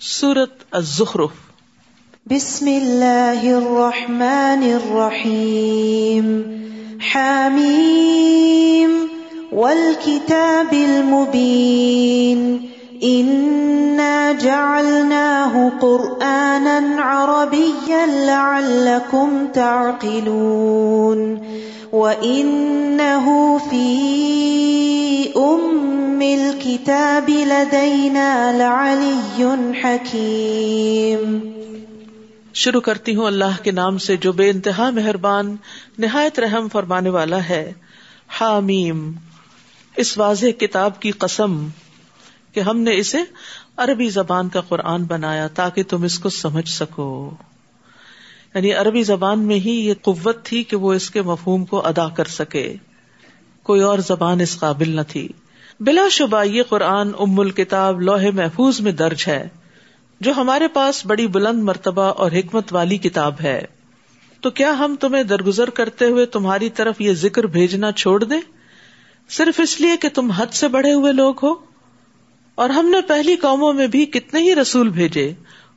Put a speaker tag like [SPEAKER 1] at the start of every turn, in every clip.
[SPEAKER 1] سورت الزخرف۔
[SPEAKER 2] بسم اللہ الرحمن الرحیم۔ حامیم۔ والکتاب المبین۔ انا جعلناه قرآنا عربيا لعلكم تعقلون۔ وإنه في أم الكتاب لدينا لعلي حكيم.
[SPEAKER 1] شروع کرتی ہوں اللہ کے نام سے جو بے انتہا مہربان، نہایت رحم فرمانے والا ہے۔ حامیم۔ اس واضح کتاب کی قسم کہ ہم نے اسے عربی زبان کا قرآن بنایا تاکہ تم اس کو سمجھ سکو۔ یعنی عربی زبان میں ہی یہ قوت تھی کہ وہ اس کے مفہوم کو ادا کر سکے۔ کوئی اور زبان اس قابل نہ تھی۔ بلا شبہ یہ قرآن ام الکتاب لوہے محفوظ میں درج ہے، جو ہمارے پاس بڑی بلند مرتبہ اور حکمت والی کتاب ہے۔ تو کیا ہم تمہیں درگزر کرتے ہوئے تمہاری طرف یہ ذکر بھیجنا چھوڑ دیں؟ صرف اس لیے کہ تم حد سے بڑے ہوئے لوگ ہو۔ اور ہم نے پہلی قوموں میں بھی کتنے ہی رسول بھیجے،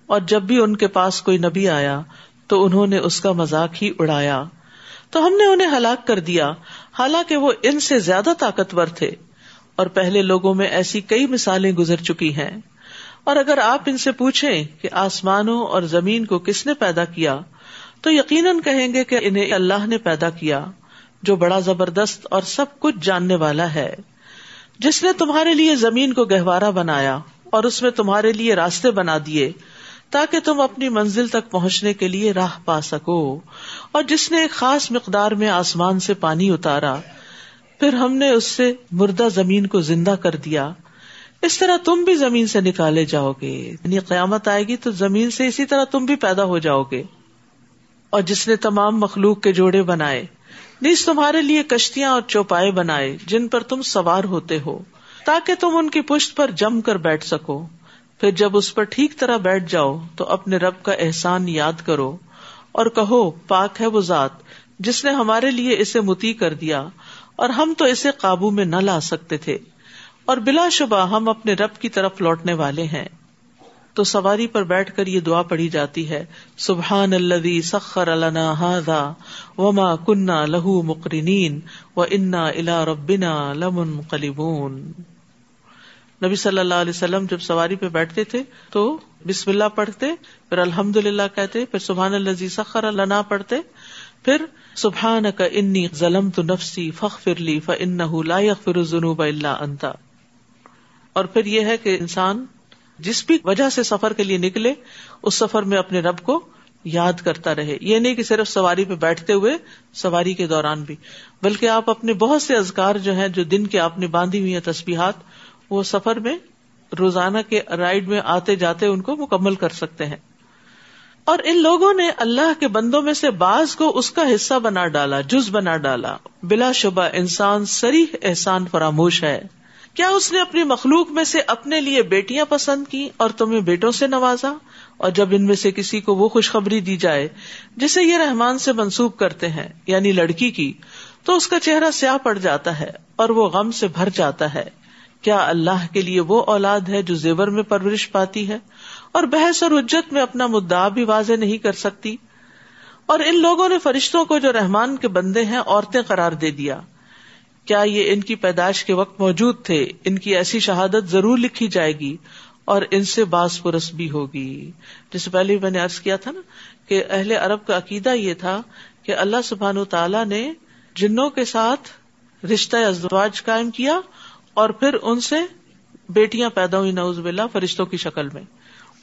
[SPEAKER 1] اور جب بھی ان کے پاس کوئی نبی آیا، تو انہوں نے اس کا مزاق ہی اڑایا۔ تو ہم نے انہیں ہلاک کر دیا، حالانکہ وہ ان سے زیادہ طاقتور تھے۔ اور پہلے لوگوں میں ایسی کئی مثالیں گزر چکی ہیں۔ اور اگر آپ ان سے پوچھیں کہ آسمانوں اور زمین کو کس نے پیدا کیا، تو یقیناً کہیں گے کہ انہیں اللہ نے پیدا کیا، جو بڑا زبردست اور سب کچھ جاننے والا ہے۔ جس نے تمہارے لیے زمین کو گہوارا بنایا اور اس میں تمہارے لیے راستے بنا دیے، تاکہ تم اپنی منزل تک پہنچنے کے لیے راہ پا سکو۔ اور جس نے ایک خاص مقدار میں آسمان سے پانی اتارا پھر ہم نے اس سے مردہ زمین کو زندہ کر دیا۔ اس طرح تم بھی زمین سے نکالے جاؤ گے۔ یعنی قیامت آئے گی تو زمین سے اسی طرح تم بھی پیدا ہو جاؤ گے۔ اور جس نے تمام مخلوق کے جوڑے بنائے، نیز تمہارے لیے کشتیاں اور چوپائے بنائے، جن پر تم سوار ہوتے ہو، تاکہ تم ان کی پشت پر جم کر بیٹھ سکو۔ پھر جب اس پر ٹھیک طرح بیٹھ جاؤ، تو اپنے رب کا احسان یاد کرو اور کہو، پاک ہے وہ ذات جس نے ہمارے لیے اسے متی کر دیا۔ اور ہم تو اسے قابو میں نہ لا سکتے تھے۔ اور بلا شبہ ہم اپنے رب کی طرف لوٹنے والے ہیں۔ تو سواری پر بیٹھ کر یہ دعا پڑھی جاتی ہے سبحان الذي سخر لنا هذا وما كنا له مقرنين وانا الى ربنا لمنقلبون۔ نبی صلی اللہ علیہ وسلم جب سواری پہ بیٹھتے تھے تو بسم اللہ پڑھتے، پھر الحمد للہ کہتے، پھر سبحان الذي سخر لنا پڑھتے پھر سبحان کا انی ظلم تو نفسی فخ فرلی فن لا یغفر الذنوب الا انت۔ اور پھر یہ ہے کہ انسان جس بھی وجہ سے سفر کے لیے نکلے، اس سفر میں اپنے رب کو یاد کرتا رہے۔ یہ نہیں کہ صرف سواری پہ بیٹھتے ہوئے، سواری کے دوران بھی۔ بلکہ آپ اپنے بہت سے ازکار جو ہیں، جو دن کے آپ نے باندھی ہوئی ہیں تسبیحات، وہ سفر میں روزانہ کے رائڈ میں آتے جاتے ان کو مکمل کر سکتے ہیں۔ اور ان لوگوں نے اللہ کے بندوں میں سے بعض کو اس کا حصہ بنا ڈالا، جز بنا ڈالا۔ بلا شبہ انسان سری احسان فراموش ہے۔ کیا اس نے اپنی مخلوق میں سے اپنے لیے بیٹیاں پسند کی اور تمہیں بیٹوں سے نوازا؟ اور جب ان میں سے کسی کو وہ خوشخبری دی جائے، جسے یہ رحمان سے منسوب کرتے ہیں یعنی لڑکی کی، تو اس کا چہرہ سیاہ پڑ جاتا ہے اور وہ غم سے بھر جاتا ہے۔ کیا اللہ کے لیے وہ اولاد ہے جو زیور میں پرورش پاتی ہے؟ اور بحث اور اجت میں اپنا مدعا بھی واضح نہیں کر سکتی۔ اور ان لوگوں نے فرشتوں کو جو رحمان کے بندے ہیں، عورتیں قرار دے دیا۔ کیا یہ ان کی پیدائش کے وقت موجود تھے؟ ان کی ایسی شہادت ضرور لکھی جائے گی اور ان سے باس پرس بھی ہوگی۔ جس سے پہلے میں نے ارض کیا تھا نا کہ اہل عرب کا عقیدہ یہ تھا کہ اللہ سبحان تعالی نے جنوں کے ساتھ رشتہ ازدواج قائم کیا اور پھر ان سے بیٹیاں پیدا ہوئی نوز بلا فرشتوں کی شکل میں۔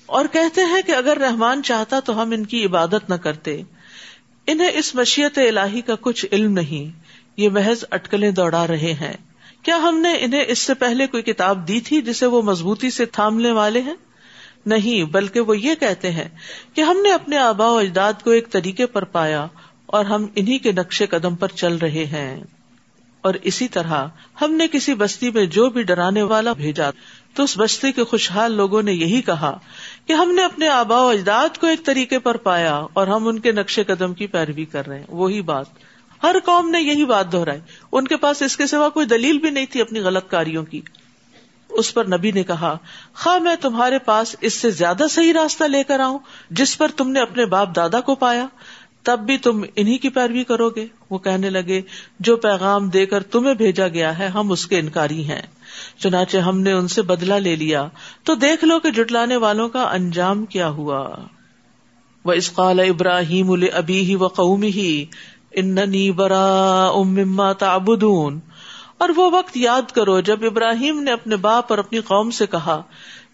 [SPEAKER 1] اور کہتے ہیں کہ اگر رحمان چاہتا تو ہم ان کی عبادت نہ کرتے۔ انہیں اس مشیت الہی کا کچھ علم نہیں۔ یہ محض اٹکلیں دوڑا رہے ہیں۔ کیا ہم نے انہیں اس سے پہلے کوئی کتاب دی تھی جسے وہ مضبوطی سے تھامنے والے ہیں؟ نہیں، بلکہ وہ یہ کہتے ہیں کہ ہم نے اپنے آبا و اجداد کو ایک طریقے پر پایا اور ہم انہیں کے نقشے قدم پر چل رہے ہیں۔ اور اسی طرح ہم نے کسی بستی میں جو بھی ڈرانے والا بھیجا، تو اس بستی کے خوشحال لوگوں نے یہی کہا کہ ہم نے اپنے آبا و اجداد کو ایک طریقے پر پایا اور ہم ان کے نقشے قدم کی پیروی کر رہے ہیں۔ وہی بات۔ ہر قوم نے یہی بات دہرائی۔ ان کے پاس اس کے سوا کوئی دلیل بھی نہیں تھی اپنی غلط کاریوں کی۔ اس پر نبی نے کہا، خواہ میں تمہارے پاس اس سے زیادہ صحیح راستہ لے کر آؤں، جس پر تم نے اپنے باپ دادا کو پایا تب بھی تم انہی کی پیروی کرو گے وہ کہنے لگے، جو پیغام دے کر تمہیں بھیجا گیا ہے، ہم اس کے انکاری ہیں۔ چنانچہ ہم نے ان سے بدلا لے لیا۔ تو دیکھ لو کہ جٹلانے والوں کا انجام کیا ہوا۔ وہ اسقال ابراہیم ابھی ہی و قومی ہی اننی برا اما تعبدون۔ اور وہ وقت یاد کرو جب ابراہیم نے اپنے باپ اور اپنی قوم سے کہا،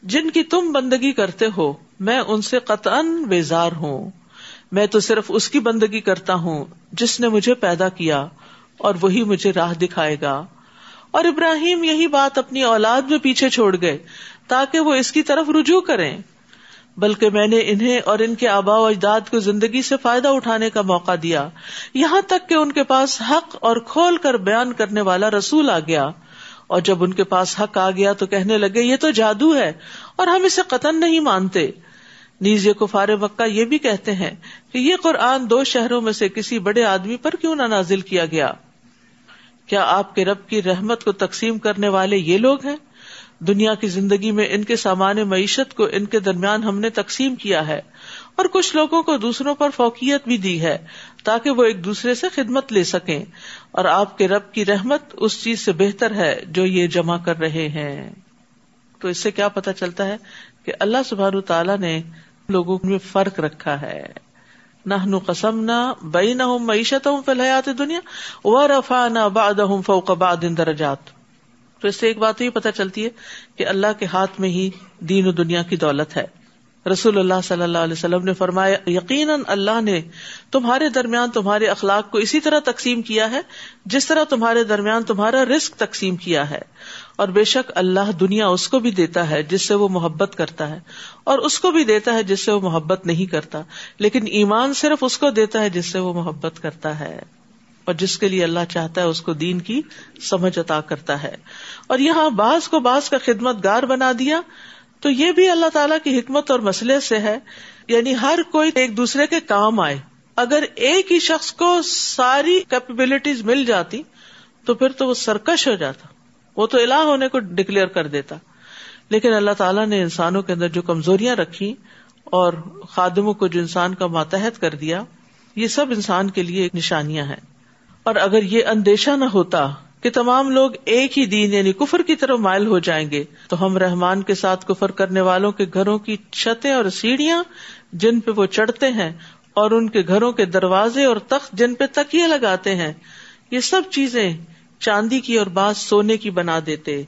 [SPEAKER 1] جن کی تم بندگی کرتے ہو، میں ان سے قطن بیزار ہوں۔ میں تو صرف اس کی بندگی کرتا ہوں جس نے مجھے پیدا کیا اور وہی مجھے راہ دکھائے گا۔ اور ابراہیم یہی بات اپنی اولاد میں پیچھے چھوڑ گئے تاکہ وہ اس کی طرف رجوع کریں۔ بلکہ میں نے انہیں اور ان کے آبا و اجداد کو زندگی سے فائدہ اٹھانے کا موقع دیا۔ یہاں تک کہ ان کے پاس حق اور کھول کر بیان کرنے والا رسول آ گیا۔ اور جب ان کے پاس حق آ گیا تو کہنے لگے، یہ تو جادو ہے اور ہم اسے قتل نہیں مانتے۔ نیز یہ کفار مکہ یہ بھی کہتے ہیں کہ یہ قرآن دو شہروں میں سے کسی بڑے آدمی پر کیوں نہ نازل کیا گیا؟ کیا آپ کے رب کی رحمت کو تقسیم کرنے والے یہ لوگ ہیں؟ دنیا کی زندگی میں ان کے سامان معیشت کو ان کے درمیان ہم نے تقسیم کیا ہے اور کچھ لوگوں کو دوسروں پر فوقیت بھی دی ہے تاکہ وہ ایک دوسرے سے خدمت لے سکیں اور آپ کے رب کی رحمت اس چیز سے بہتر ہے جو یہ جمع کر رہے ہیں۔ تو اس سے کیا پتا چلتا ہے کہ اللہ سبحان تعالیٰ نے لوگوں میں فرق رکھا ہے۔ نہ قسم نہ بئی نہ ہوں معیشت ہوں فلحیات دنیا و رفا نہ باد ہوں فوق باد درجات۔ تو اس سے ایک بات یہ پتہ چلتی ہے کہ اللہ کے ہاتھ میں ہی دین و دنیا کی دولت ہے۔ رسول اللہ صلی اللہ علیہ وسلم نے فرمایا، یقیناً اللہ نے تمہارے درمیان تمہارے اخلاق کو اسی طرح تقسیم کیا ہے، جس طرح تمہارے درمیان تمہارا رسک تقسیم کیا ہے۔ اور بے شک اللہ دنیا اس کو بھی دیتا ہے جس سے وہ محبت کرتا ہے اور اس کو بھی دیتا ہے جس سے وہ محبت نہیں کرتا لیکن ایمان صرف اس کو دیتا ہے جس سے وہ محبت کرتا ہے اور جس کے لیے اللہ چاہتا ہے اس کو دین کی سمجھ عطا کرتا ہے اور یہاں بعض کو بعض کا خدمت گار بنا دیا تو یہ بھی اللہ تعالیٰ کی حکمت اور مسئلے سے ہے یعنی ہر کوئی ایک دوسرے کے کام آئے اگر ایک ہی شخص کو ساری کیپبلٹیز مل جاتی تو پھر تو وہ سرکش ہو جاتا وہ تو الہ ہونے کو ڈکلیئر کر دیتا۔ لیکن اللہ تعالیٰ نے انسانوں کے اندر جو کمزوریاں رکھی اور خادموں کو جو انسان کا ماتحت کر دیا، یہ سب انسان کے لیے ایک نشانیاں ہیں۔ اور اگر یہ اندیشہ نہ ہوتا کہ تمام لوگ ایک ہی دین یعنی کفر کی طرف مائل ہو جائیں گے، تو ہم رحمان کے ساتھ کفر کرنے والوں کے گھروں کی چھتیں اور سیڑھیاں جن پہ وہ چڑھتے ہیں اور ان کے گھروں کے دروازے اور تخت جن پہ تکیے لگاتے ہیں، یہ سب چیزیں چاندی کی اور بعض سونے کی بنا دیتے۔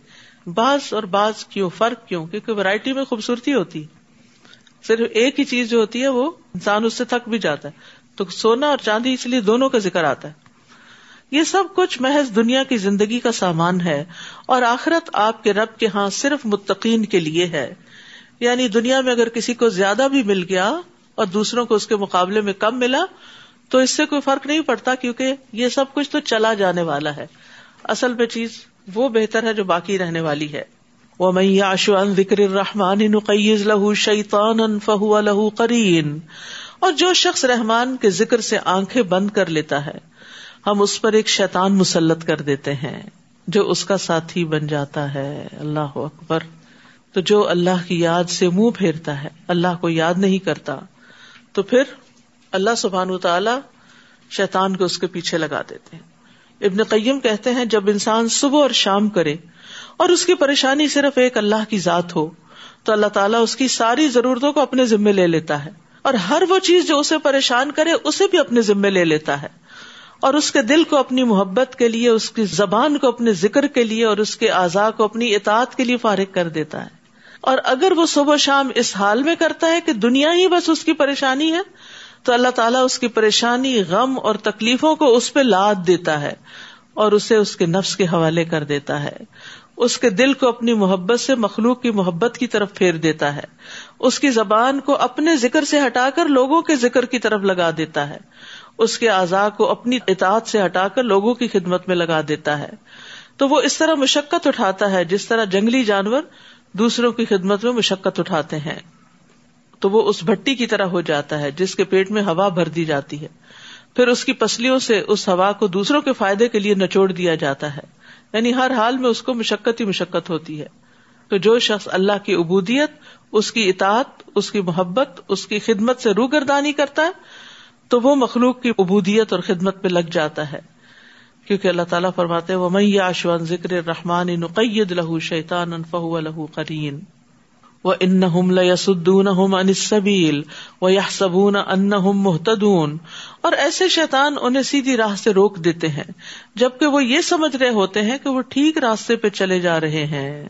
[SPEAKER 1] بعض اور بعض کیوں، فرق کیوں؟ کیونکہ ورائٹی میں خوبصورتی ہوتی۔ صرف ایک ہی چیز جو ہوتی ہے، وہ انسان اس سے تھک بھی جاتا ہے۔ تو سونا اور چاندی اس لیے دونوں کا ذکر آتا ہے۔ یہ سب کچھ محض دنیا کی زندگی کا سامان ہے اور آخرت آپ کے رب کے ہاں صرف متقین کے لیے ہے۔ یعنی دنیا میں اگر کسی کو زیادہ بھی مل گیا اور دوسروں کو اس کے مقابلے میں کم ملا، تو اس سے کوئی فرق نہیں پڑتا کیونکہ یہ سب کچھ تو چلا جانے والا ہے۔ اصل میں چیز وہ بہتر ہے جو باقی رہنے والی ہے۔ وہ میں آشو ان ذکر رحمان نقیز لہو شیطان فہو لہو کرین اور جو شخص رحمان کے ذکر سے آنکھیں بند کر لیتا ہے، ہم اس پر ایک شیطان مسلط کر دیتے ہیں، جو اس کا ساتھی بن جاتا ہے۔ اللہ اکبر۔ تو جو اللہ کی یاد سے منہ پھیرتا ہے، اللہ کو یاد نہیں کرتا، تو پھر اللہ سبحان تعالی شیطان کو اس کے پیچھے لگا دیتے ہیں۔ ابن قیم کہتے ہیں، جب انسان صبح اور شام کرے اور اس کی پریشانی صرف ایک اللہ کی ذات ہو، تو اللہ تعالیٰ اس کی ساری ضرورتوں کو اپنے ذمے لے لیتا ہے اور ہر وہ چیز جو اسے پریشان کرے، اسے بھی اپنے ذمے لے لیتا ہے۔ اور اس کے دل کو اپنی محبت کے لیے، اس کی زبان کو اپنے ذکر کے لیے اور اس کے اعضاء کو اپنی اطاعت کے لیے فارغ کر دیتا ہے۔ اور اگر وہ صبح شام اس حال میں کرتا ہے کہ دنیا ہی بس اس کی پریشانی ہے تو اللہ تعالیٰ اس کی پریشانی، غم اور تکلیفوں کو اس پہ لاد دیتا ہے اور اسے اس کے نفس کے حوالے کر دیتا ہے۔ اس کے دل کو اپنی محبت سے مخلوق کی محبت کی طرف پھیر دیتا ہے۔ اس کی زبان کو اپنے ذکر سے ہٹا کر لوگوں کے ذکر کی طرف لگا دیتا ہے۔ اس کے اعضاء کو اپنی اطاعت سے ہٹا کر لوگوں کی خدمت میں لگا دیتا ہے۔ تو وہ اس طرح مشقت اٹھاتا ہے جس طرح جنگلی جانور دوسروں کی خدمت میں مشقت اٹھاتے ہیں۔ تو وہ اس بھٹی کی طرح ہو جاتا ہے جس کے پیٹ میں ہوا بھر دی جاتی ہے۔ پھر اس کی پسلیوں سے اس ہوا کو دوسروں کے فائدے کے لیے نچوڑ دیا جاتا ہے۔ یعنی ہر حال میں اس کو مشقت ہی مشقت ہوتی ہے۔ تو جو شخص اللہ کی عبودیت، اس کی اطاعت، اس کی محبت، اس کی خدمت سے روگردانی کرتا ہے، تو وہ مخلوق کی عبودیت اور خدمت پہ لگ جاتا ہے۔ کیونکہ اللہ تعالیٰ فرماتے وہ میں ذکر رحمان نقید لہو شیطان فہو لہو قرین و ان لسدون انسبیل و یا سبون ان محتدون اور ایسے شیطان انہیں سیدھی راہ سے روک دیتے ہیں، جبکہ وہ یہ سمجھ رہے ہوتے ہیں کہ وہ ٹھیک راستے پہ چلے جا رہے ہیں۔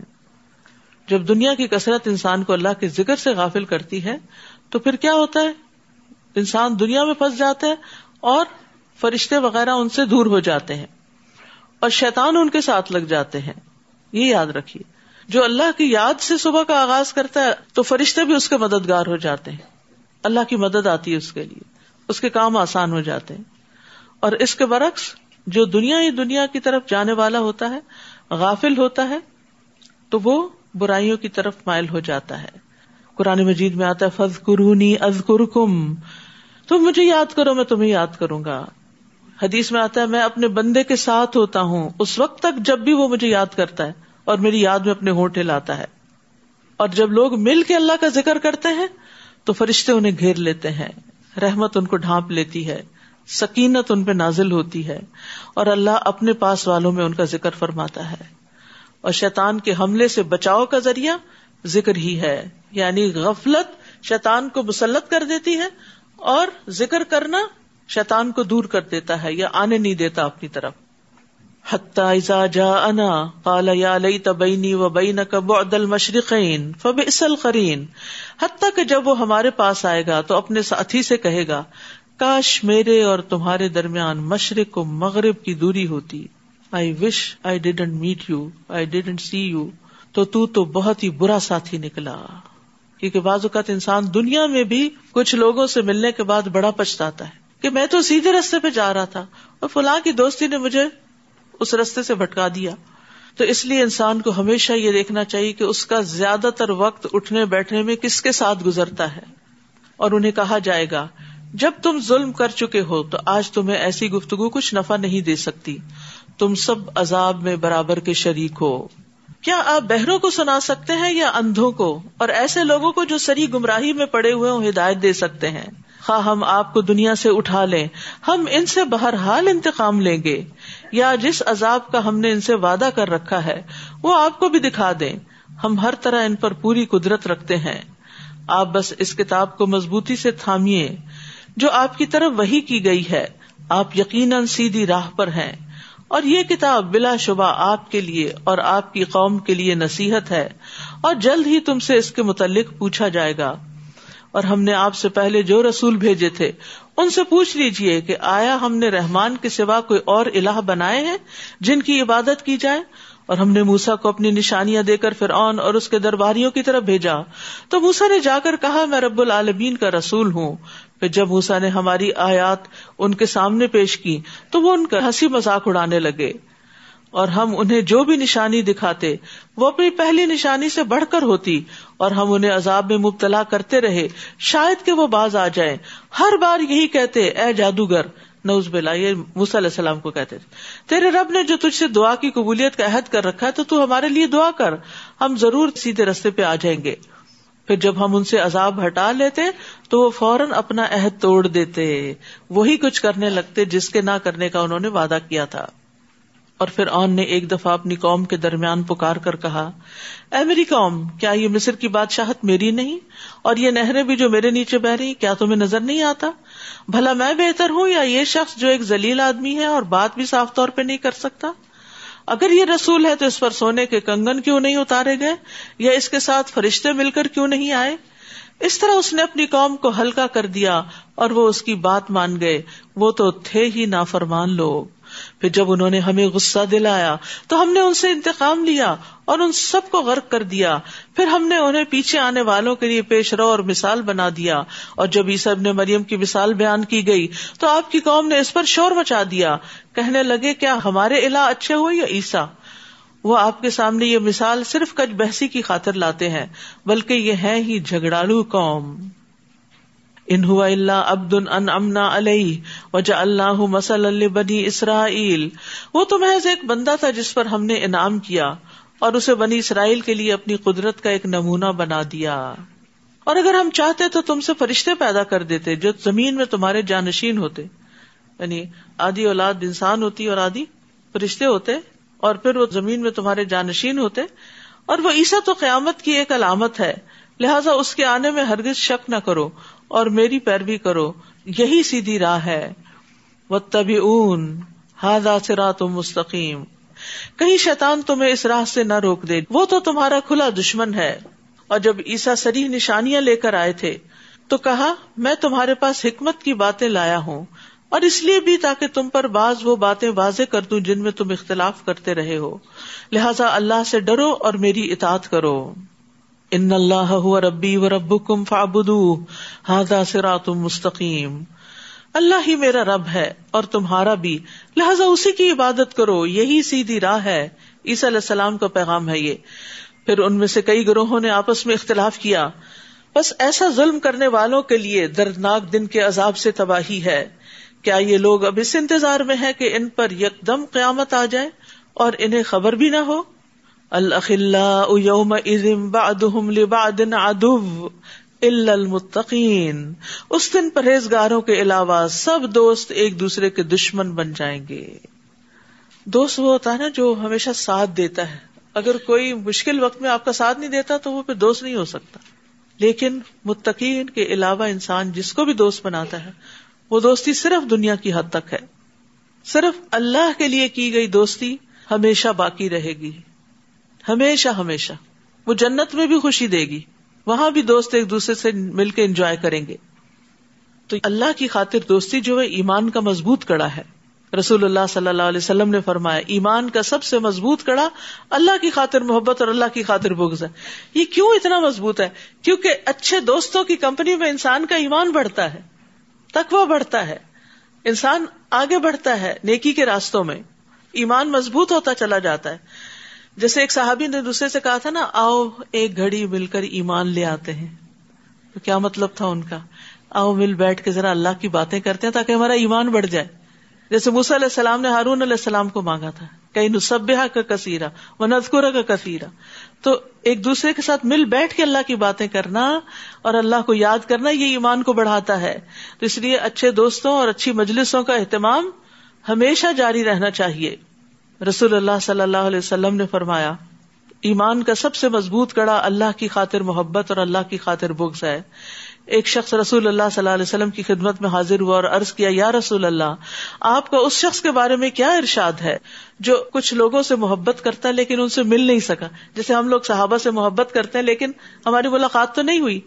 [SPEAKER 1] جب دنیا کی کثرت انسان کو اللہ کے ذکر سے غافل کرتی ہے، تو پھر کیا ہوتا ہے؟ انسان دنیا میں پھنس جاتا ہے اور فرشتے وغیرہ ان سے دور ہو جاتے ہیں اور شیطان ان کے ساتھ لگ جاتے ہیں۔ یہ یاد رکھیے۔ جو اللہ کی یاد سے صبح کا آغاز کرتا ہے، تو فرشتے بھی اس کے مددگار ہو جاتے ہیں۔ اللہ کی مدد آتی ہے اس کے لیے۔ اس کے کام آسان ہو جاتے ہیں۔ اور اس کے برعکس، جو دنیا ہی دنیا کی طرف جانے والا ہوتا ہے، غافل ہوتا ہے، تو وہ برائیوں کی طرف مائل ہو جاتا ہے۔ قرآن مجید میں آتا ہے فض قرونی از قرکم تم مجھے یاد کرو، میں تمہیں یاد کروں گا۔ حدیث میں آتا ہے، میں اپنے بندے کے ساتھ ہوتا ہوں۔ اس وقت تک جب بھی وہ مجھے یاد کرتا ہے۔ اور میری یاد میں اپنے ہونٹے لاتا ہے۔ اور جب لوگ مل کے اللہ کا ذکر کرتے ہیں، تو فرشتے انہیں گھیر لیتے ہیں۔ رحمت ان کو ڈھانپ لیتی ہے۔ سکینت ان پہ نازل ہوتی ہے۔ اور اللہ اپنے پاس والوں میں ان کا ذکر فرماتا ہے۔ اور شیطان کے حملے سے بچاؤ کا ذریعہ ذکر ہی ہے۔ یعنی غفلت شیطان کو مسلط کر دیتی ہے اور ذکر کرنا شیطان کو دور کر دیتا ہے یا آنے نہیں دیتا اپنی طرف۔ حتیٰ جا انا کالا یا لئی تبینی و بین کب عدل مشرقین فب اسل قرین حتیٰ کہ جب وہ ہمارے پاس آئے گا تو اپنے ساتھی سے کہے گا، کاش میرے اور تمہارے درمیان مشرق و مغرب کی دوری ہوتی۔ I wish I didn't meet you I didn't see you تو تو تو بہت ہی برا ساتھی نکلا۔ کیونکہ بعض اوقات انسان دنیا میں بھی کچھ لوگوں سے ملنے کے بعد بڑا پچھتا ہے کہ میں تو سیدھے رستے پہ جا رہا تھا اور فلاں کی دوستی نے مجھے اس رستے سے بھٹکا دیا۔ تو اس لیے انسان کو ہمیشہ یہ دیکھنا چاہیے کہ اس کا زیادہ تر وقت اٹھنے بیٹھنے میں کس کے ساتھ گزرتا ہے۔ اور انہیں کہا جائے گا، جب تم ظلم کر چکے ہو تو آج تمہیں ایسی گفتگو کچھ نفع نہیں دے سکتی۔ تم سب عذاب میں برابر کے شریک ہو۔ کیا آپ بہروں کو سنا سکتے ہیں یا اندھوں کو؟ اور ایسے لوگوں کو جو سری گمراہی میں پڑے ہوئے ہدایت دے سکتے ہیں۔ خواہ ہم آپ کو دنیا سے اٹھا لیں، ہم ان سے بہرحال انتقام لیں گے۔ یا جس عذاب کا ہم نے ان سے وعدہ کر رکھا ہے، وہ آپ کو بھی دکھا دیں۔ ہم ہر طرح ان پر پوری قدرت رکھتے ہیں۔ آپ بس اس کتاب کو مضبوطی سے تھامیے جو آپ کی طرف وہی کی گئی ہے، آپ یقیناً سیدھی راہ پر ہیں۔ اور یہ کتاب بلا شبہ آپ کے لیے اور آپ کی قوم کے لیے نصیحت ہے۔ اور جلد ہی تم سے اس کے متعلق پوچھا جائے گا۔ اور ہم نے آپ سے پہلے جو رسول بھیجے تھے، ان سے پوچھ لیجیے کہ آیا ہم نے رحمان کے سوا کوئی اور الہ بنائے ہیں جن کی عبادت کی جائے؟ اور ہم نے موسا کو اپنی نشانیاں دے کر فرعون اور اس کے درباریوں کی طرف بھیجا۔ تو موسا نے جا کر کہا، میں رب العالمین کا رسول ہوں۔ پھر جب موسا نے ہماری آیات ان کے سامنے پیش کی، تو وہ ان کا ہنسی مذاق اڑانے لگے۔ اور ہم انہیں جو بھی نشانی دکھاتے، وہ اپنی پہلی نشانی سے بڑھ کر ہوتی، اور ہم انہیں عذاب میں مبتلا کرتے رہے، شاید کہ وہ باز آ جائیں۔ ہر بار یہی کہتے، اے جادوگر! نوز بلا یہ علیہ السلام کو کہتے تھے۔ تیرے رب نے جو تجھ سے دعا کی قبولیت کا عہد کر رکھا ہے، تو تو ہمارے لیے دعا کر، ہم ضرور سیدھے رستے پہ آ جائیں گے۔ پھر جب ہم ان سے عذاب ہٹا لیتے، تو وہ فوراً اپنا عہد توڑ دیتے۔ وہی کچھ کرنے لگتے جس کے نہ کرنے کا انہوں نے وعدہ کیا تھا۔ اور پھر آن نے ایک دفعہ اپنی قوم کے درمیان پکار کر کہا، اے میری قوم، کیا یہ مصر کی بادشاہت میری نہیں اور یہ نہریں بھی جو میرے نیچے بہ رہی، کیا تمہیں نظر نہیں آتا? بھلا میں بہتر ہوں یا یہ شخص جو ایک ذلیل آدمی ہے اور بات بھی صاف طور پہ نہیں کر سکتا؟ اگر یہ رسول ہے تو اس پر سونے کے کنگن کیوں نہیں اتارے گئے یا اس کے ساتھ فرشتے مل کر کیوں نہیں آئے؟ اس طرح اس نے اپنی قوم کو ہلکا کر دیا اور وہ اس کی بات مان گئے، وہ تو تھے ہی نافرمان لوگ. پھر جب انہوں نے ہمیں غصہ دلایا تو ہم نے ان سے انتقام لیا اور ان سب کو غرق کر دیا۔ پھر ہم نے انہیں پیچھے آنے والوں کے لیے پیش رو اور مثال بنا دیا۔ اور جب عیسب نے مریم کی مثال بیان کی گئی تو آپ کی قوم نے اس پر شور مچا دیا۔ کہنے لگے، کیا ہمارے علا اچھے ہوئے یا عیسا وہ آپ کے سامنے یہ مثال صرف کچھ بحثی کی خاطر لاتے ہیں، بلکہ یہ ہے ہی جھگڑالو قوم۔ ان اللہ ابد ان امنا علیہ وجا اللہ مسل بنی اسرائیل۔ وہ تو محض ایک بندہ تھا جس پر ہم نے انعام کیا اور اسے بنی اسرائیل کے لیے اپنی قدرت کا ایک نمونہ بنا دیا۔ اور اگر ہم چاہتے تو تم سے فرشتے پیدا کر دیتے جو زمین میں تمہارے جانشین ہوتے۔ یعنی آدھی اولاد انسان ہوتی اور آدھی فرشتے ہوتے اور پھر وہ زمین میں تمہارے جانشین ہوتے۔ اور وہ عیسا تو قیامت کی ایک علامت ہے، لہٰذا اس کے آنے میں ہرگز شک نہ کرو۔ اور میری پیروی کرو۔ یہی سیدھی راہ ہے۔ وہ تبھی اون ہاضا سرا تم مستقیم۔ کہیں شیطان تمہیں اس راہ سے نہ روک دے۔ وہ تو تمہارا کھلا دشمن ہے۔ اور جب عیسا سری نشانیاں لے کر آئے تھے، تو کہا، میں تمہارے پاس حکمت کی باتیں لایا ہوں۔ اور اس لیے بھی تاکہ تم پر بعض وہ باتیں واضح کر دوں جن میں تم اختلاف کرتے رہے ہو۔ لہذا اللہ سے ڈرو اور میری اطاعت کرو۔ ان اللہ ربی و رب کم فابدو ہاضا سرا تم مستقیم۔ اللہ ہی میرا رب ہے اور تمہارا بھی۔ لہذا اسی کی عبادت کرو، یہی سیدھی راہ ہے۔ عیسی علیہ السلام کا پیغام ہے یہ۔ پھر ان میں سے کئی گروہوں نے آپس میں اختلاف کیا۔ بس ایسا ظلم کرنے والوں کے لیے دردناک دن کے عذاب سے تباہی ہے۔ کیا یہ لوگ اب اس انتظار میں ہے کہ ان پر یکدم قیامت آ جائے اور انہیں خبر بھی نہ ہو؟ المتقین اس دن پرہیزگاروں کے علاوہ سب دوست ایک دوسرے کے دشمن بن جائیں گے. دوست وہ ہوتا ہے نا جو ہمیشہ ساتھ دیتا ہے. اگر کوئی مشکل وقت میں آپ کا ساتھ نہیں دیتا تو وہ پھر دوست نہیں ہو سکتا. لیکن متقین کے علاوہ انسان جس کو بھی دوست بناتا ہے، وہ دوستی صرف دنیا کی حد تک ہے. صرف اللہ کے لیے کی گئی دوستی ہمیشہ باقی رہے گی۔ ہمیشہ ہمیشہ۔ وہ جنت میں بھی خوشی دے گی۔ وہاں بھی دوست ایک دوسرے سے مل کے انجوائے کریں گے۔ تو اللہ کی خاطر دوستی جو ہے، ایمان کا مضبوط کڑا ہے۔ رسول اللہ صلی اللہ علیہ وسلم نے فرمایا، ایمان کا سب سے مضبوط کڑا اللہ کی خاطر محبت اور اللہ کی خاطر بغض ہے۔ یہ کیوں اتنا مضبوط ہے؟ کیونکہ اچھے دوستوں کی کمپنی میں انسان کا ایمان بڑھتا ہے، تقوی بڑھتا ہے۔ انسان آگے بڑھتا ہے نیکی کے راستوں میں۔ ایمان مضبوط ہوتا چلا جاتا ہے۔ جیسے ایک صحابی نے دوسرے سے کہا تھا نا، آؤ ایک گھڑی مل کر ایمان لے آتے ہیں۔ تو کیا مطلب تھا ان کا؟ آؤ مل بیٹھ کے ذرا اللہ کی باتیں کرتے ہیں تاکہ ہمارا ایمان بڑھ جائے۔ جیسے موسی علیہ السلام نے ہارون علیہ السلام کو مانگا تھا کئی نصبہ کا کثیرا و نذکرہ کا کثیرا تو ایک دوسرے کے ساتھ مل بیٹھ کے اللہ کی باتیں کرنا اور اللہ کو یاد کرنا، یہ ایمان کو بڑھاتا ہے۔ تو اس لیے اچھے دوستوں اور اچھی مجلسوں کا اہتمام ہمیشہ جاری رہنا چاہیے۔ رسول اللہ صلی اللہ علیہ وسلم نے فرمایا، ایمان کا سب سے مضبوط کڑا اللہ کی خاطر محبت اور اللہ کی خاطر بغض ہے۔ ایک شخص رسول اللہ صلی اللہ علیہ وسلم کی خدمت میں حاضر ہوا اور عرض کیا، یا رسول اللہ، آپ کا اس شخص کے بارے میں کیا ارشاد ہے جو کچھ لوگوں سے محبت کرتا ہے لیکن ان سے مل نہیں سکا؟ جیسے ہم لوگ صحابہ سے محبت کرتے ہیں لیکن ہماری ملاقات تو نہیں ہوئی۔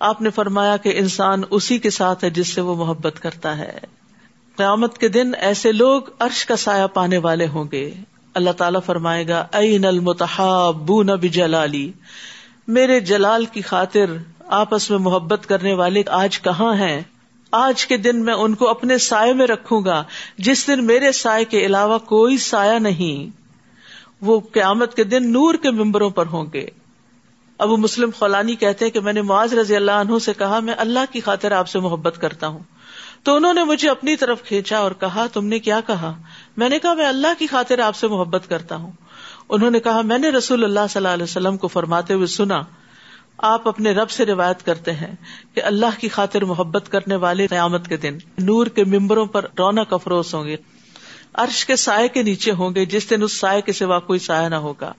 [SPEAKER 1] آپ نے فرمایا کہ انسان اسی کے ساتھ ہے جس سے وہ محبت کرتا ہے۔ قیامت کے دن ایسے لوگ عرش کا سایہ پانے والے ہوں گے۔ اللہ تعالیٰ فرمائے گا این المتحاب جلالی میرے جلال کی خاطر آپس میں محبت کرنے والے آج کہاں ہیں؟ آج کے دن میں ان کو اپنے سائے میں رکھوں گا، جس دن میرے سائے کے علاوہ کوئی سایہ نہیں۔ وہ قیامت کے دن نور کے ممبروں پر ہوں گے۔ ابو مسلم خولانی کہتے کہ میں نے معاذ رضی اللہ عنہ سے کہا، میں اللہ کی خاطر آپ سے محبت کرتا ہوں۔ تو انہوں نے مجھے اپنی طرف کھینچا اور کہا، تم نے کیا کہا؟ میں نے کہا، میں اللہ کی خاطر آپ سے محبت کرتا ہوں۔ انہوں نے کہا، میں نے رسول اللہ صلی اللہ علیہ وسلم کو فرماتے ہوئے سنا، آپ اپنے رب سے روایت کرتے ہیں کہ اللہ کی خاطر محبت کرنے والے قیامت کے دن نور کے ممبروں پر رونق افروز ہوں گے، عرش کے سائے کے نیچے ہوں گے، جس دن اس سائے کے سوا کوئی سایہ نہ ہوگا۔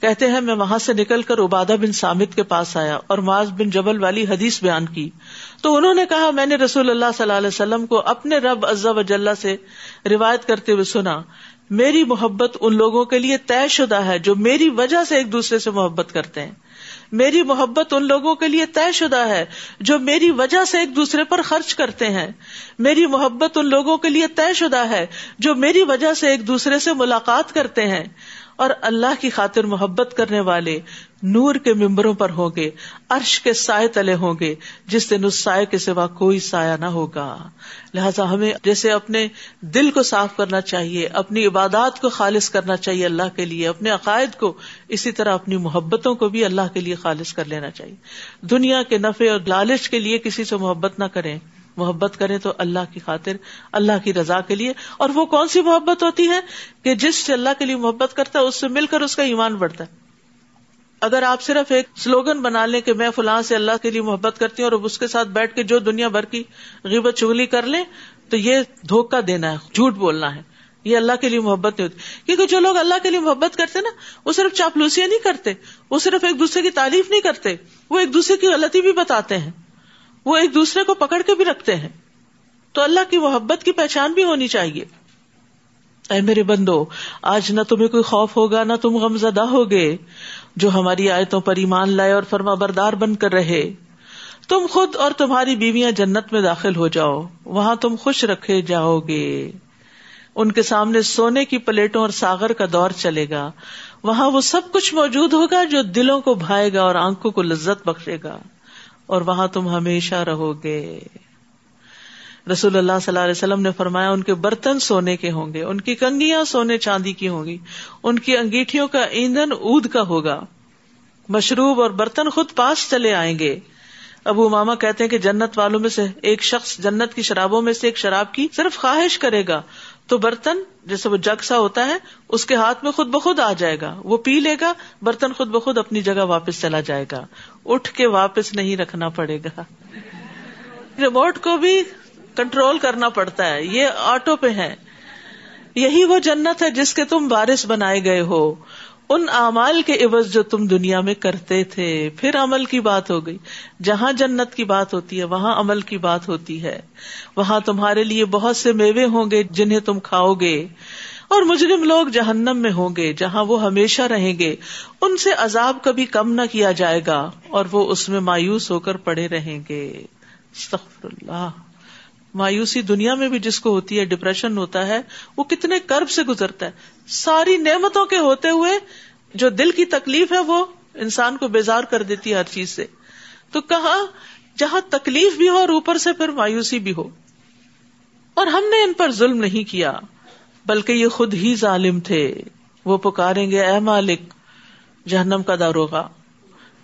[SPEAKER 1] کہتے ہیں، میں وہاں سے نکل کر عبادہ بن سامد کے پاس آیا اور معاذ بن جبل والی حدیث بیان کی۔ تو انہوں نے کہا، میں نے رسول اللہ صلی اللہ علیہ وسلم کو اپنے رب عزا وجاللہ سے روایت کرتے ہوئے سنا، میری محبت ان لوگوں کے لیے طے شدہ ہے جو میری وجہ سے ایک دوسرے سے محبت کرتے ہیں۔ میری محبت ان لوگوں کے لیے طے شدہ ہے جو میری وجہ سے ایک دوسرے پر خرچ کرتے ہیں۔ میری محبت ان لوگوں کے لیے طے شدہ ہے جو میری وجہ سے ایک دوسرے سے ملاقات کرتے ہیں۔ اور اللہ کی خاطر محبت کرنے والے نور کے ممبروں پر ہوں گے عرش کے سائے تلے ہوں گے، جس دن اس سائے کے سوا کوئی سایہ نہ ہوگا۔ لہذا ہمیں جیسے اپنے دل کو صاف کرنا چاہیے، اپنی عبادات کو خالص کرنا چاہیے اللہ کے لیے، اپنے عقائد کو اسی طرح اپنی محبتوں کو بھی اللہ کے لیے خالص کر لینا چاہیے۔ دنیا کے نفے اور لالچ کے لیے کسی سے محبت نہ کریں۔ محبت کریں تو اللہ کی خاطر، اللہ کی رضا کے لیے۔ اور وہ کون سی محبت ہوتی ہے کہ جس سے اللہ کے لیے محبت کرتا ہے، اس سے مل کر اس کا ایمان بڑھتا ہے۔ اگر آپ صرف ایک سلوگن بنا لیں کہ میں فلاں سے اللہ کے لیے محبت کرتی ہوں اور اس کے ساتھ بیٹھ کے جو دنیا بھر کی غیبت چگلی کر لیں، تو یہ دھوکہ دینا ہے، جھوٹ بولنا ہے۔ یہ اللہ کے لیے محبت نہیں ہوتی۔ کیونکہ جو لوگ اللہ کے لیے محبت کرتے نا، وہ صرف چاپلوسیاں نہیں کرتے، وہ صرف ایک دوسرے کی تعریف نہیں کرتے، وہ ایک دوسرے کی غلطی بھی بتاتے ہیں۔ وہ ایک دوسرے کو پکڑ کے بھی رکھتے ہیں۔ تو اللہ کی محبت کی پہچان بھی ہونی چاہیے۔ اے میرے بندو، آج نہ تمہیں کوئی خوف ہوگا، نہ تم غم زدہ ہوگے۔ جو ہماری آیتوں پر ایمان لائے اور فرما بردار بن کر رہے۔ تم خود اور تمہاری بیویاں جنت میں داخل ہو جاؤ۔ وہاں تم خوش رکھے جاؤ گے ان کے سامنے سونے کی پلیٹوں اور ساگر کا دور چلے گا۔ وہاں وہ سب کچھ موجود ہوگا جو دلوں کو بھائے گا اور آنکھوں کو لذت بخشے گا۔ اور وہاں تم ہمیشہ رہو گے۔ رسول اللہ صلی اللہ علیہ وسلم نے فرمایا، ان کے برتن سونے کے ہوں گے، ان کی کنگیاں سونے چاندی کی ہوں گی، ان کی انگیٹھیوں کا ایندھن اد کا ہوگا۔ مشروب اور برتن خود پاس چلے آئیں گے۔ ابو ماما کہتے ہیں کہ جنت والوں میں سے ایک شخص جنت کی شرابوں میں سے ایک شراب کی صرف خواہش کرے گا۔ تو برتن جیسے وہ جگ سا ہوتا ہے، اس کے ہاتھ میں خود بخود آ جائے گا۔ وہ پی لے گا، برتن خود بخود اپنی جگہ واپس چلا جائے گا۔ اٹھ کے واپس نہیں رکھنا پڑے گا۔ ریموٹ کو بھی کنٹرول کرنا پڑتا ہے۔ یہ آٹو پہ ہے۔ یہی وہ جنت ہے جس کے تم بارش بنائے گئے ہو۔ ان اعمال کے عوض جو تم دنیا میں کرتے تھے، پھر عمل کی بات ہو گئی۔ جہاں جنت کی بات ہوتی ہے، وہاں عمل کی بات ہوتی ہے۔ وہاں تمہارے لیے بہت سے میوے ہوں گے جنہیں تم کھاؤ گے۔ اور مجرم لوگ جہنم میں ہوں گے، جہاں وہ ہمیشہ رہیں گے۔ ان سے عذاب کبھی کم نہ کیا جائے گا اور وہ اس میں مایوس ہو کر پڑے رہیں گے۔ اللہ۔ مایوسی دنیا میں بھی جس کو ہوتی ہے ڈپریشن ہوتا ہے، وہ کتنے کرب سے گزرتا ہے۔ ساری نعمتوں کے ہوتے ہوئے جو دل کی تکلیف ہے، وہ انسان کو بیزار کر دیتی ہے ہر چیز سے۔ تو کہا جہاں تکلیف بھی ہو اور اوپر سے پھر مایوسی بھی ہو۔ اور ہم نے ان پر ظلم نہیں کیا، بلکہ یہ خود ہی ظالم تھے۔ وہ پکاریں گے، اے مالک، جہنم کا داروغ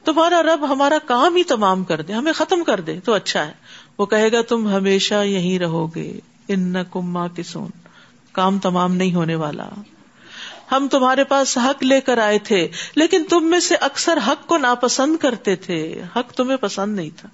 [SPEAKER 1] تمہارا رب ہمارا کام ہی تمام کر دے، ہمیں ختم کر دے، تو اچھا ہے۔ وہ کہے گا، تم ہمیشہ یہیں رہو گے۔ ان کما کسون کام تمام نہیں ہونے والا۔ ہم تمہارے پاس حق لے کر آئے تھے، لیکن تم میں سے اکثر حق کو ناپسند کرتے تھے۔ حق تمہیں پسند نہیں تھا۔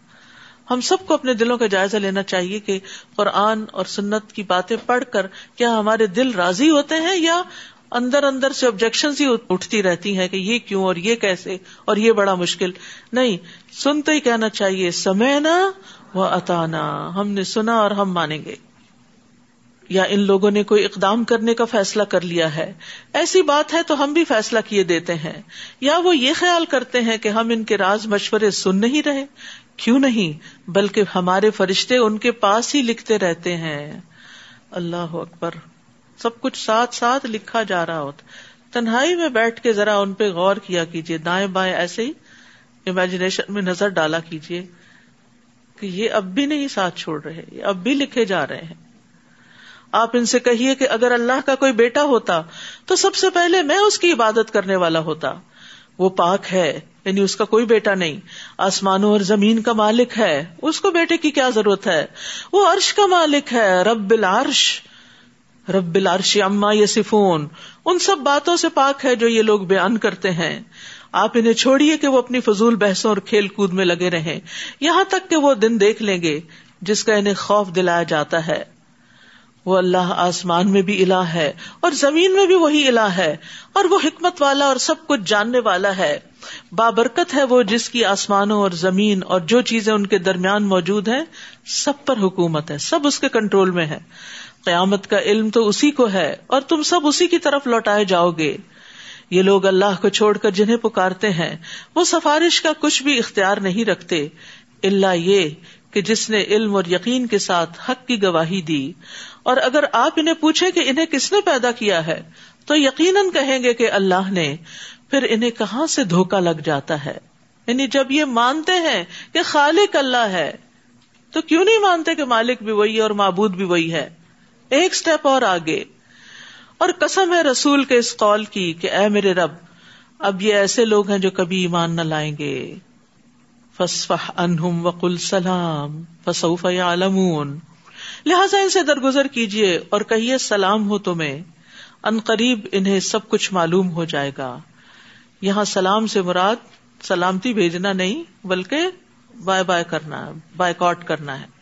[SPEAKER 1] ہم سب کو اپنے دلوں کا جائزہ لینا چاہیے کہ قرآن اور سنت کی باتیں پڑھ کر کیا ہمارے دل راضی ہوتے ہیں یا اندر اندر سے آبجیکشن ہی اٹھتی رہتی ہیں کہ یہ کیوں اور یہ کیسے اور یہ بڑا مشکل۔ نہیں، سنتے ہی کہنا چاہیے، سمے نا وہ اتانا ہم نے سنا اور ہم مانیں گے۔ یا ان لوگوں نے کوئی اقدام کرنے کا فیصلہ کر لیا ہے۔ ایسی بات ہے تو ہم بھی فیصلہ کیے دیتے ہیں۔ یا وہ یہ خیال کرتے ہیں کہ ہم ان کے راز مشورے سن نہیں رہے۔ کیوں نہیں؟ بلکہ ہمارے فرشتے ان کے پاس ہی لکھتے رہتے ہیں۔ اللہ اکبر۔ سب کچھ ساتھ ساتھ لکھا جا رہا ہوتا۔ تنہائی میں بیٹھ کے ذرا ان پہ غور کیا کیجیے دائیں بائیں ایسے ہی۔ امیجنیشن میں نظر ڈالا کیجیے کہ یہ اب بھی نہیں ساتھ چھوڑ رہے، یہ اب بھی لکھے جا رہے ہیں۔ آپ ان سے کہیے کہ اگر اللہ کا کوئی بیٹا ہوتا تو سب سے پہلے میں اس کی عبادت کرنے والا ہوتا۔ وہ پاک ہے یعنی اس کا کوئی بیٹا نہیں۔ آسمانوں اور زمین کا مالک ہے، اس کو بیٹے کی کیا ضرورت ہے؟ وہ عرش کا مالک ہے، رب العرش۔ رب العرش اما یسفون ان سب باتوں سے پاک ہے جو یہ لوگ بیان کرتے ہیں۔ آپ انہیں چھوڑیے کہ وہ اپنی فضول بحثوں اور کھیل کود میں لگے رہیں۔ یہاں تک کہ وہ دن دیکھ لیں گے جس کا انہیں خوف دلایا جاتا ہے۔ وہ اللہ آسمان میں بھی الہ ہے اور زمین میں بھی وہی الہ ہے اور وہ حکمت والا اور سب کچھ جاننے والا ہے۔ بابرکت ہے وہ جس کی آسمانوں اور زمین اور جو چیزیں ان کے درمیان موجود ہیں، سب پر حکومت ہے، سب اس کے کنٹرول میں ہے قیامت کا علم تو اسی کو ہے اور تم سب اسی کی طرف لوٹائے جاؤ گے۔ یہ لوگ اللہ کو چھوڑ کر جنہیں پکارتے ہیں، وہ سفارش کا کچھ بھی اختیار نہیں رکھتے اللہ یہ کہ جس نے علم اور یقین کے ساتھ حق کی گواہی دی۔ اور اگر آپ انہیں پوچھے کہ انہیں کس نے پیدا کیا ہے، تو یقیناً کہیں گے کہ اللہ نے، پھر انہیں کہاں سے دھوکا لگ جاتا ہے؟ یعنی جب یہ مانتے ہیں کہ خالق اللہ ہے، تو کیوں نہیں مانتے کہ مالک بھی وہی ہے اور معبود بھی وہی ہے؟ ایک اسٹیپ اور آگے۔ اور کسم ہے رسول کے اس قول کی کہ اے میرے رب، اب یہ ایسے لوگ ہیں جو کبھی ایمان نہ لائیں گے۔ فسفح انہم وقل سلام، فسوف یعلمون۔ لہٰذا ان سے درگزر کیجیے اور کہیے سلام ہو تمہیں، ان قریب انہیں سب کچھ معلوم ہو جائے گا۔ یہاں سلام سے مراد سلامتی بھیجنا نہیں، بلکہ بائے بائے کرنا ہے کرنا ہے۔